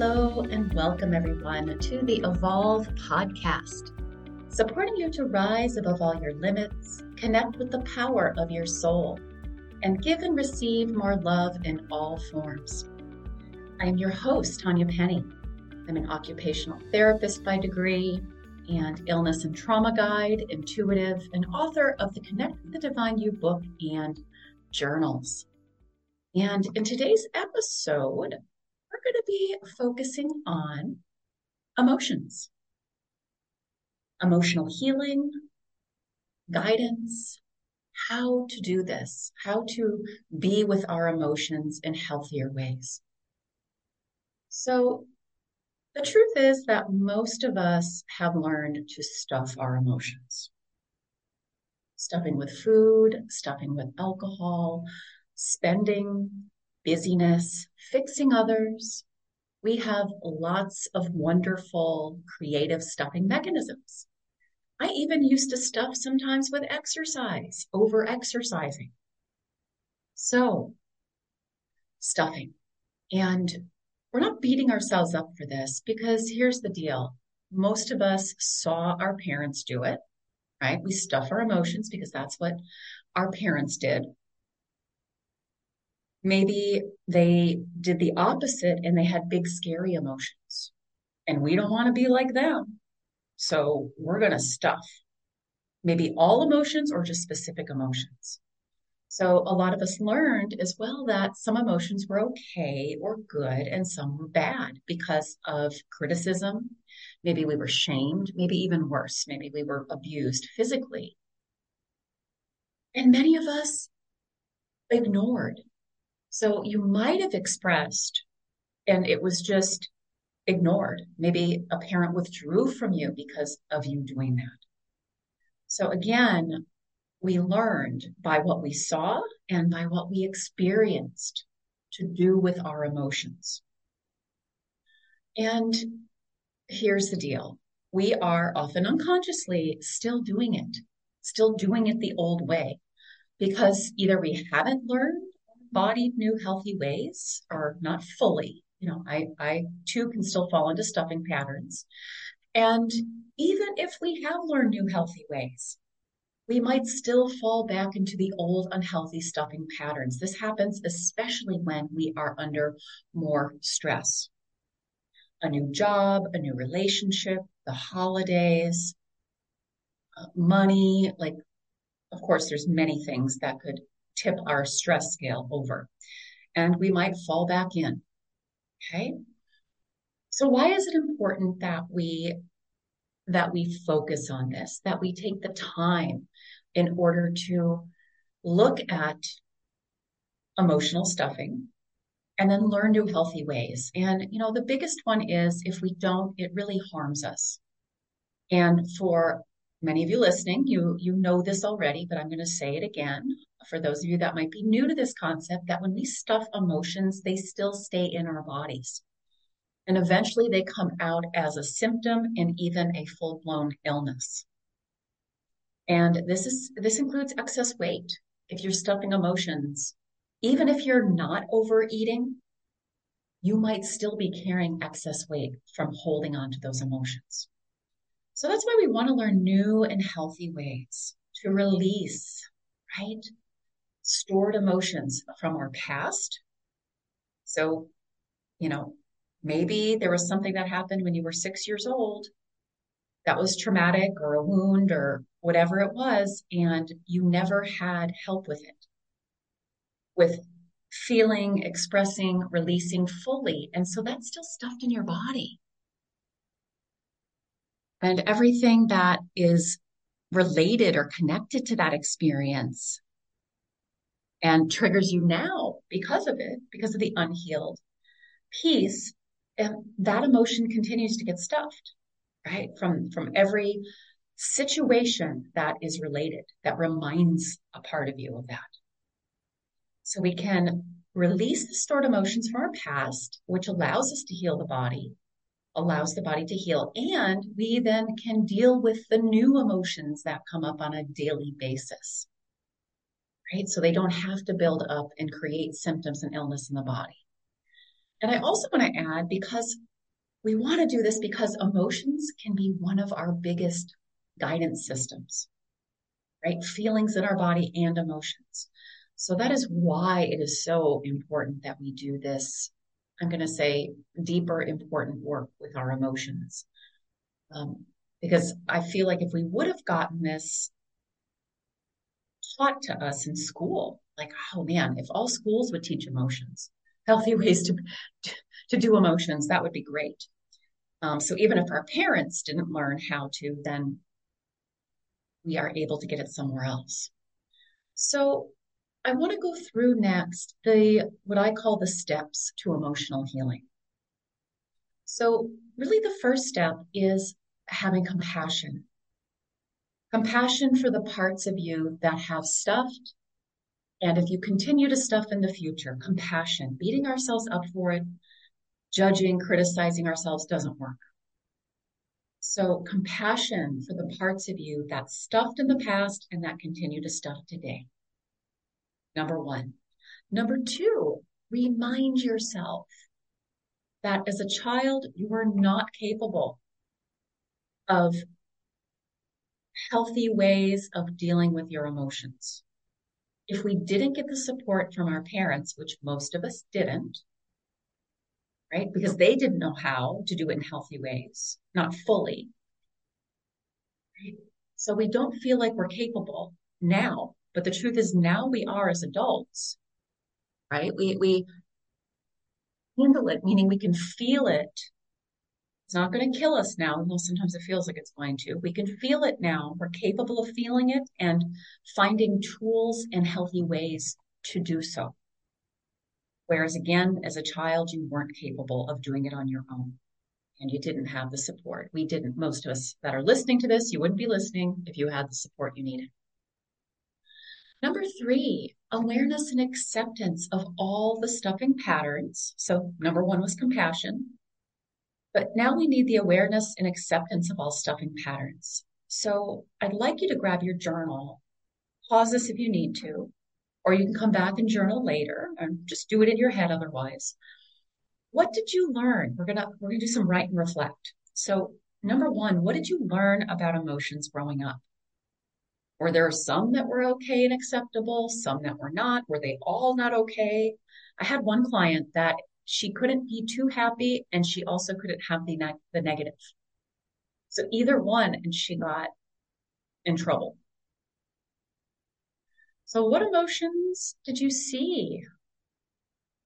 Hello, and welcome everyone to the Evolve podcast, supporting you to rise above all your limits, connect with the power of your soul, and give and receive more love in all forms. I am your host, Tanya Penny. I'm an occupational therapist by degree and illness and trauma guide, intuitive, and author of the Connect with the Divine You book and journals. And in today's episode, we're going to be focusing on emotions, emotional healing, guidance, how to do this, how to be with our emotions in healthier ways. So, the truth is that most of us have learned to stuff our emotions. Stuffing with food, stuffing with alcohol, spending, busyness, fixing others. We have lots of wonderful creative stuffing mechanisms. I even used to stuff sometimes with exercise, over exercising. So, stuffing. And we're not beating ourselves up for this because here's the deal. Most of us saw our parents do it, right? We stuff our emotions because that's what our parents did maybe they did the opposite and they had big scary emotions. And we don't want to be like them. So we're going to stuff. Maybe all emotions or just specific emotions. So a lot of us learned as well that some emotions were okay or good and some were bad because of criticism. Maybe we were shamed maybe even worse. Maybe we were abused physically. And many of us ignored so you might have expressed and it was just ignored. Maybe a parent withdrew from you because of you doing that. So again, we learned by what we saw and by what we experienced to do with our emotions. And here's the deal. We are often unconsciously still doing it, still doing it the old way because either we haven't learned embodied new healthy ways or not fully. You know, I, I too can still fall into stuffing patterns. And even if we have learned new healthy ways, we might still fall back into the old unhealthy stuffing patterns. This happens especially when we are under more stress. A new job, a new relationship, the holidays, uh, money, like, of course, there's many things that could tip our stress scale over and we might fall back in. Okay. So why is it important that we that we focus on this, that we take the time in order to look at emotional stuffing and then learn new healthy ways. And you know, the biggest one is if we don't, it really harms us. And for many of you listening, you you know this already, but I'm going to say it again for those of you that might be new to this concept that when we stuff emotions, they still stay in our bodies. And eventually they come out as a symptom and even a full-blown illness. And this is this includes excess weight. If you're stuffing emotions, even if you're not overeating, you might still be carrying excess weight from holding on to those emotions. So that's why we want to learn new and healthy ways to release, right? Stored emotions from our past. So, you know, maybe there was something that happened when you were six years old that was traumatic or a wound or whatever it was, and you never had help with it, with feeling, expressing, releasing fully. And so that's still stuffed in your body and everything that is related or connected to that experience and triggers you now because of it, because of the unhealed piece, and that emotion continues to get stuffed, right? From, from every situation that is related, that reminds a part of you of that. So we can release the stored emotions from our past, which allows us to heal the body allows the body to heal. And we then can deal with the new emotions that come up on a daily basis. Right? So they don't have to build up and create symptoms and illness in the body. And I also want to add because we want to do this because emotions can be one of our biggest guidance systems, right? Feelings in our body and emotions. So that is why it is so important that we do this. I'm going to say deeper, important work with our emotions. Um, because I feel like if we would have gotten this taught to us in school, like, oh man, if all schools would teach emotions, healthy ways to, to do emotions, that would be great. Um, so even if our parents didn't learn how to, then we are able to get it somewhere else. So I want to go through next the what I call the steps to emotional healing. So really the first step is having compassion. Compassion for the parts of you that have stuffed. And if you continue to stuff in the future, compassion, beating ourselves up for it, judging, criticizing ourselves doesn't work. So compassion for the parts of you that stuffed in the past and that continue to stuff today. Number one. Number two, remind yourself that as a child, you were not capable of healthy ways of dealing with your emotions. If we didn't get the support from our parents, which most of us didn't, right? Because they didn't know how to do it in healthy ways, not fully. Right? So we don't feel like we're capable now but the truth is now we are as adults, right? We, we handle it, meaning we can feel it. It's not going to kill us now, though sometimes it feels like it's going to. We can feel it now. We're capable of feeling it and finding tools and healthy ways to do so. Whereas again, as a child, you weren't capable of doing it on your own and you didn't have the support. We didn't. Most of us that are listening to this, you wouldn't be listening if you had the support you needed. Number three, awareness and acceptance of all the stuffing patterns. So number one was compassion. But now we need the awareness and acceptance of all stuffing patterns. So I'd like you to grab your journal, pause this if you need to, or you can come back and journal later and just do it in your head otherwise. What did you learn? We're gonna we're gonna do some write and reflect. So number one, what did you learn about emotions growing up? Were there some that were okay and acceptable, some that were not? Were they all not okay? I had one client that she couldn't be too happy and she also couldn't have the, the negative. So either one, and she got in trouble. So what emotions did you see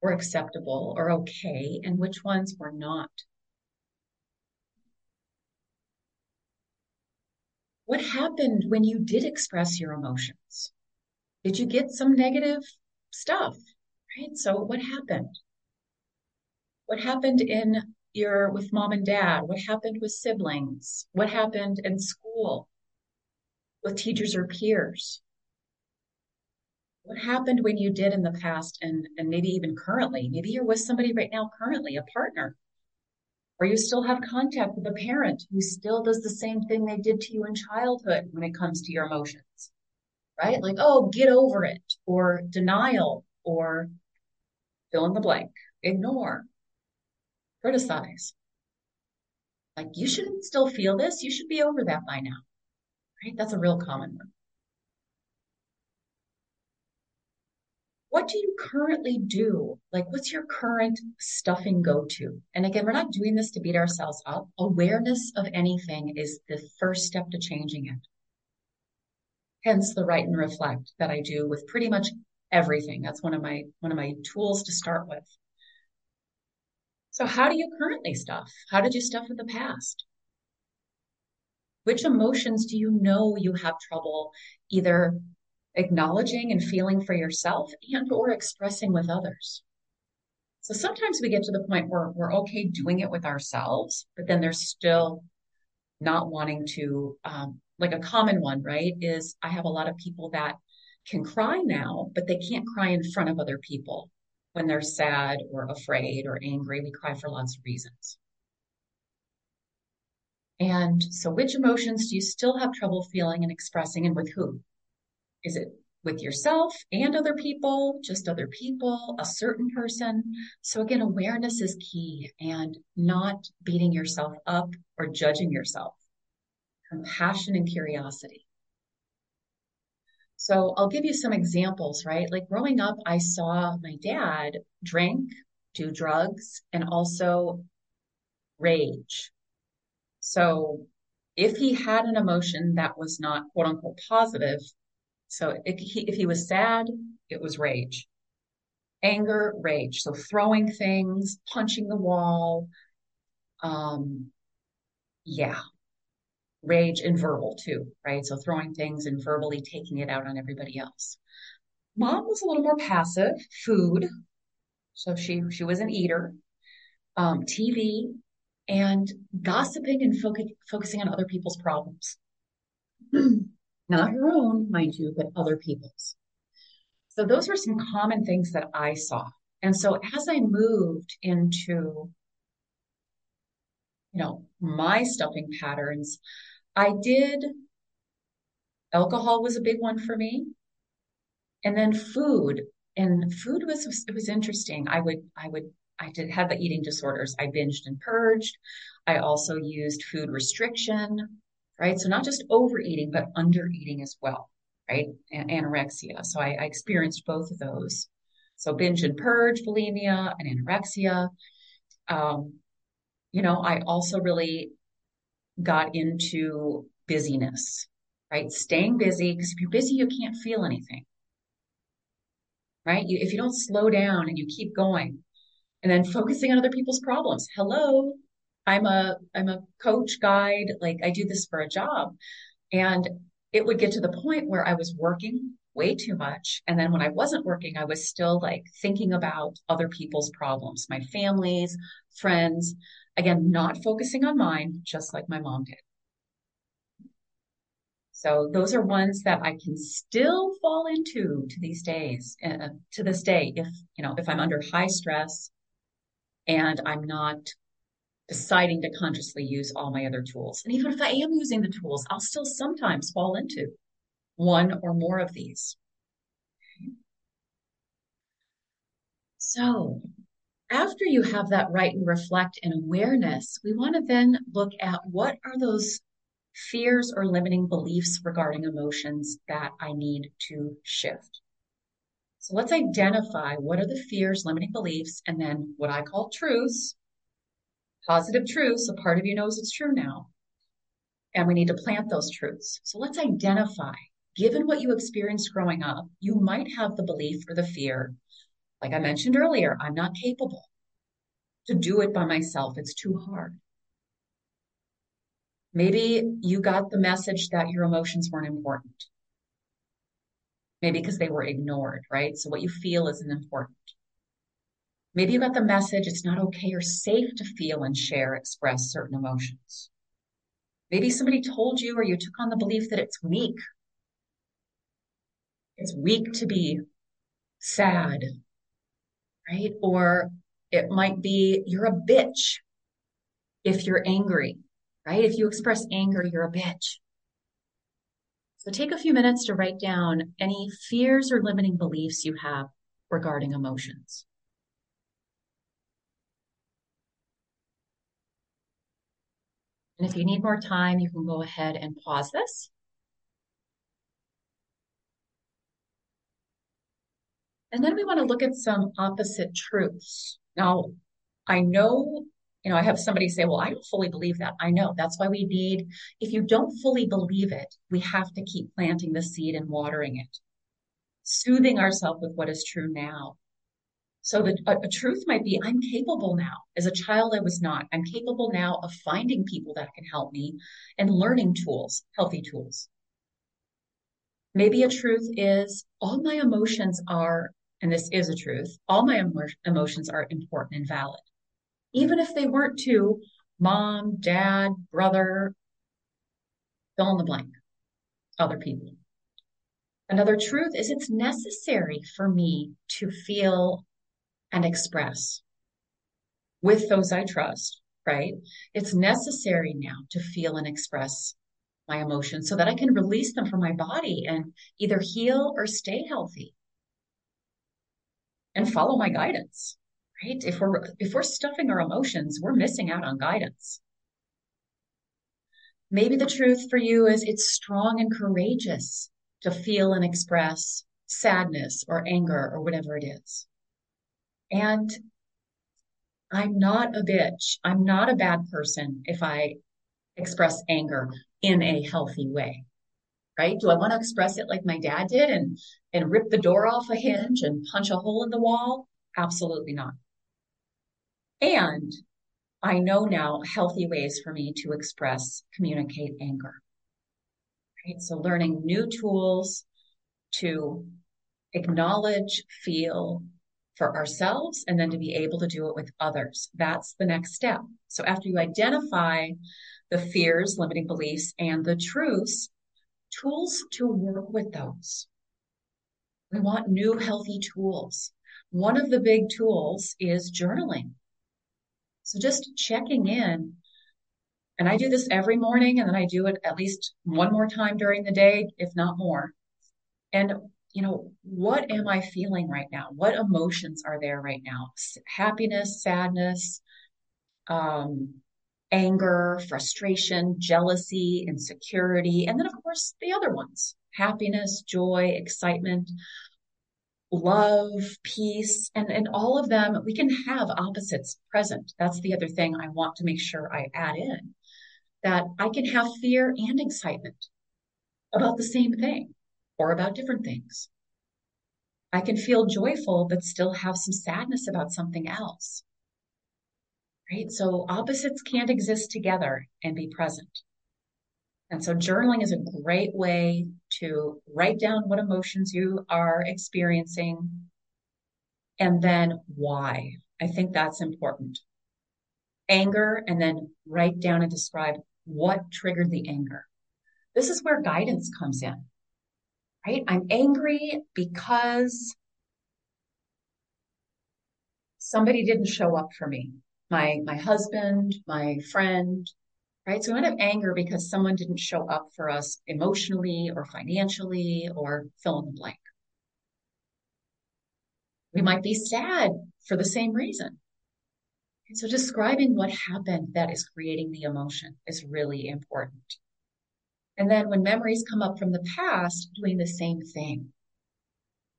were acceptable or okay and which ones were not? What happened when you did express your emotions? Did you get some negative stuff? Right? So what happened? What happened in your with mom and dad? What happened with siblings? What happened in school with teachers or peers? What happened when you did in the past and, and maybe even currently? Maybe you're with somebody right now currently, a partner or you still have contact with a parent who still does the same thing they did to you in childhood when it comes to your emotions, right? Like, oh, get over it, or denial, or fill in the blank, ignore, criticize. Like, you shouldn't still feel this. You should be over that by now, right? That's a real common one. what do you currently do? Like, what's your current stuffing go to? And again, we're not doing this to beat ourselves up. Awareness of anything is the first step to changing it. Hence the write and reflect that I do with pretty much everything. That's one of my, one of my tools to start with. So how do you currently stuff? How did you stuff in the past? Which emotions do you know you have trouble either acknowledging and feeling for yourself and or expressing with others. So sometimes we get to the point where we're okay doing it with ourselves, but then there's still not wanting to, um, like a common one, right? Is I have a lot of people that can cry now, but they can't cry in front of other people when they're sad or afraid or angry. We cry for lots of reasons. And so which emotions do you still have trouble feeling and expressing and with who? Is it with yourself and other people, just other people, a certain person. So again, awareness is key and not beating yourself up or judging yourself. Compassion and curiosity. So I'll give you some examples, right? Like growing up, I saw my dad drink, do drugs, and also rage. So if he had an emotion that was not quote unquote positive, so if he, if he was sad, it was rage. Anger, rage. So throwing things, punching the wall. Um, yeah. Rage and verbal too, right? So throwing things and verbally taking it out on everybody else. Mom was a little more passive, food. So she, she was an eater. Um, TV and gossiping and focusing on other people's problems. not her own, mind you, but other people's. So those were some common things that I saw. And so as I moved into, you know, my stuffing patterns, I did, alcohol was a big one for me. And then food, and food was, it was interesting. I would, I would, I did have the eating disorders. I binged and purged. I also used food restriction right? So not just overeating, but undereating as well, right? Anorexia. So I, I experienced both of those. So binge and purge, bulimia, and anorexia. Um, you know, I also really got into busyness, right? Staying busy, because if you're busy, you can't feel anything, right? If you don't slow down and you keep going, and then focusing on other people's problems. Hello, I'm a I'm a coach guide, like I do this for a job. And it would get to the point where I was working way too much. And then when I wasn't working, I was still like thinking about other people's problems, my family's, friends. Again, not focusing on mine, just like my mom did. So those are ones that I can still fall into to these days, uh, to this day. If, you know, if I'm under high stress and I'm not deciding to consciously use all my other tools. And even if I am using the tools, I'll still sometimes fall into one or more of these. So after you have that write and reflect and awareness, we want to then look at what are those fears or limiting beliefs regarding emotions that I need to shift. So let's identify what are the fears, limiting beliefs, and then what I call truths, positive truths. A part of you knows it's true now. And we need to plant those truths. So let's identify, given what you experienced growing up, you might have the belief or the fear. Like I mentioned earlier, I'm not capable to do it by myself. It's too hard. Maybe you got the message that your emotions weren't important. Maybe because they were ignored, right? So what you feel isn't important. Maybe you got the message it's not okay or safe to feel and share, express certain emotions. Maybe somebody told you or you took on the belief that it's weak. It's weak to be sad, right? Or it might be you're a bitch if you're angry, right? If you express anger, you're a bitch. So take a few minutes to write down any fears or limiting beliefs you have regarding emotions. And if you need more time, you can go ahead and pause this. And then we want to look at some opposite truths. Now, I know, you know, I have somebody say, well, I don't fully believe that. I know that's why we need, if you don't fully believe it, we have to keep planting the seed and watering it, soothing ourselves with what is true now. So the, a, a, truth might be, I'm capable now. As a child, I was not. I'm capable now of finding people that can help me and learning tools, healthy tools. Maybe a truth is all my emotions are, and this is a truth, all my emo- emotions are important and valid. Even if they weren't to mom, dad, brother, fill in the blank, other people. Another truth is it's necessary for me to feel and express with those I trust, right? It's necessary now to feel and express my emotions so that I can release them from my body and either heal or stay healthy and follow my guidance, right? If we're, if we're stuffing our emotions, we're missing out on guidance. Maybe the truth for you is it's strong and courageous to feel and express sadness or anger or whatever it is. And I'm not a bitch. I'm not a bad person if I express anger in a healthy way. Right? Do I want to express it like my dad did and, and rip the door off a hinge and punch a hole in the wall? Absolutely not. And I know now healthy ways for me to express, communicate anger. Right? So learning new tools to acknowledge, feel for ourselves, and then to be able to do it with others. That's the next step. So after you identify the fears, limiting beliefs, and the truths, tools to work with those. We want new healthy tools. One of the big tools is journaling. So just checking in. And I do this every morning and then I do it at least one more time during the day, if not more. And you know, what am I feeling right now? What emotions are there right now? Happiness, sadness, um, anger, frustration, jealousy, insecurity, and then, of course, the other ones happiness, joy, excitement, love, peace, and, and all of them, we can have opposites present. That's the other thing I want to make sure I add in that I can have fear and excitement about the same thing or about different things. I can feel joyful, but still have some sadness about something else. Right? So opposites can't exist together and be present. And so journaling is a great way to write down what emotions you are experiencing and then why. I think that's important. Anger, and then write down and describe what triggered the anger. This is where guidance comes in right? I'm angry because somebody didn't show up for me. My, mm-hmm. my husband, my friend, right? So we might have anger because someone didn't show up for us emotionally or financially or fill in the blank. We might be sad for the same reason. And so describing what happened that is creating the emotion is really important. And then when memories come up from the past, doing the same thing.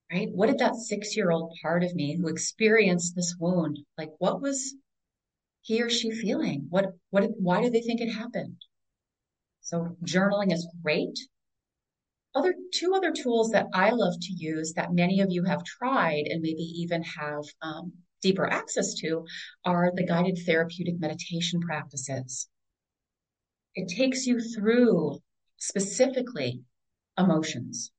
Right? What did that six year old part of me who experienced this wound, like what was he or she feeling? What, what, why do they think it happened? So journaling is great. Other two other tools that I love to use that many of you have tried and maybe even have um, deeper access to are the guided therapeutic meditation practices. It takes you through specifically emotions.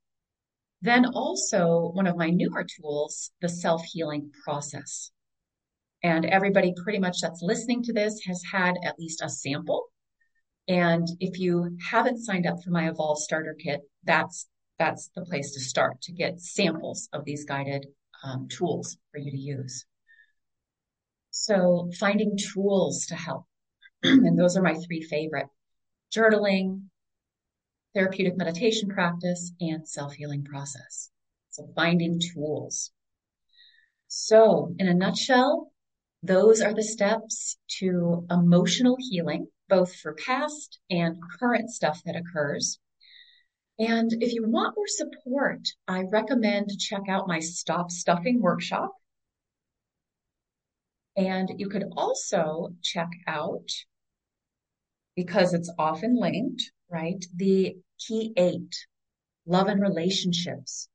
Then also one of my newer tools, the self-healing process. And everybody pretty much that's listening to this has had at least a sample. And if you haven't signed up for my Evolve Starter Kit, that's that's the place to start to get samples of these guided um, tools for you to use. So finding tools to help. and those are my three favorite. Journaling, therapeutic meditation practice, and self-healing process. So finding tools. So in a nutshell, those are the steps to emotional healing, both for past and current stuff that occurs. And if you want more support, I recommend check out my Stop Stuffing workshop. And you could also check out, because it's often linked, right, the key eight, love and relationships.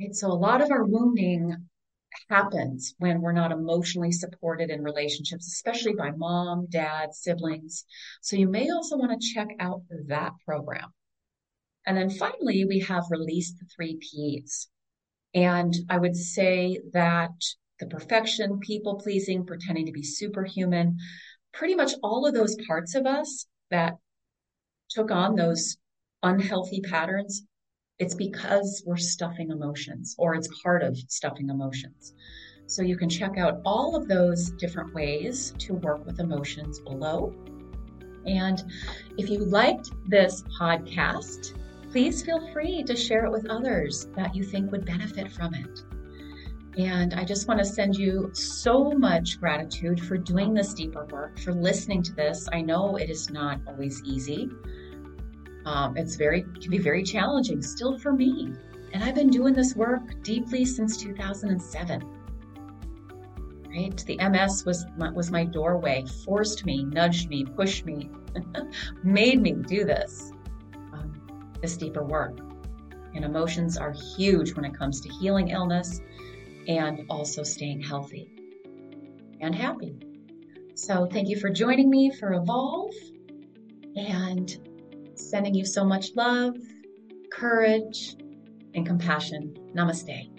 Right? So a lot of our wounding happens when we're not emotionally supported in relationships, especially by mom, dad, siblings. So you may also want to check out that program. And then finally, we have released the three P's. And I would say that the perfection, people pleasing, pretending to be superhuman, pretty much all of those parts of us that took on those unhealthy patterns, it's because we're stuffing emotions or it's part of stuffing emotions. So you can check out all of those different ways to work with emotions below. And if you liked this podcast, please feel free to share it with others that you think would benefit from it. And I just want to send you so much gratitude for doing this deeper work, for listening to this. I know it is not always easy. Um, it's very can be very challenging still for me. And I've been doing this work deeply since 2007. Right? The MS was my, was my doorway, forced me, nudged me, pushed me, made me do this. Um, this deeper work. And emotions are huge when it comes to healing illness and also staying healthy and happy. So, thank you for joining me for Evolve and sending you so much love, courage, and compassion. Namaste.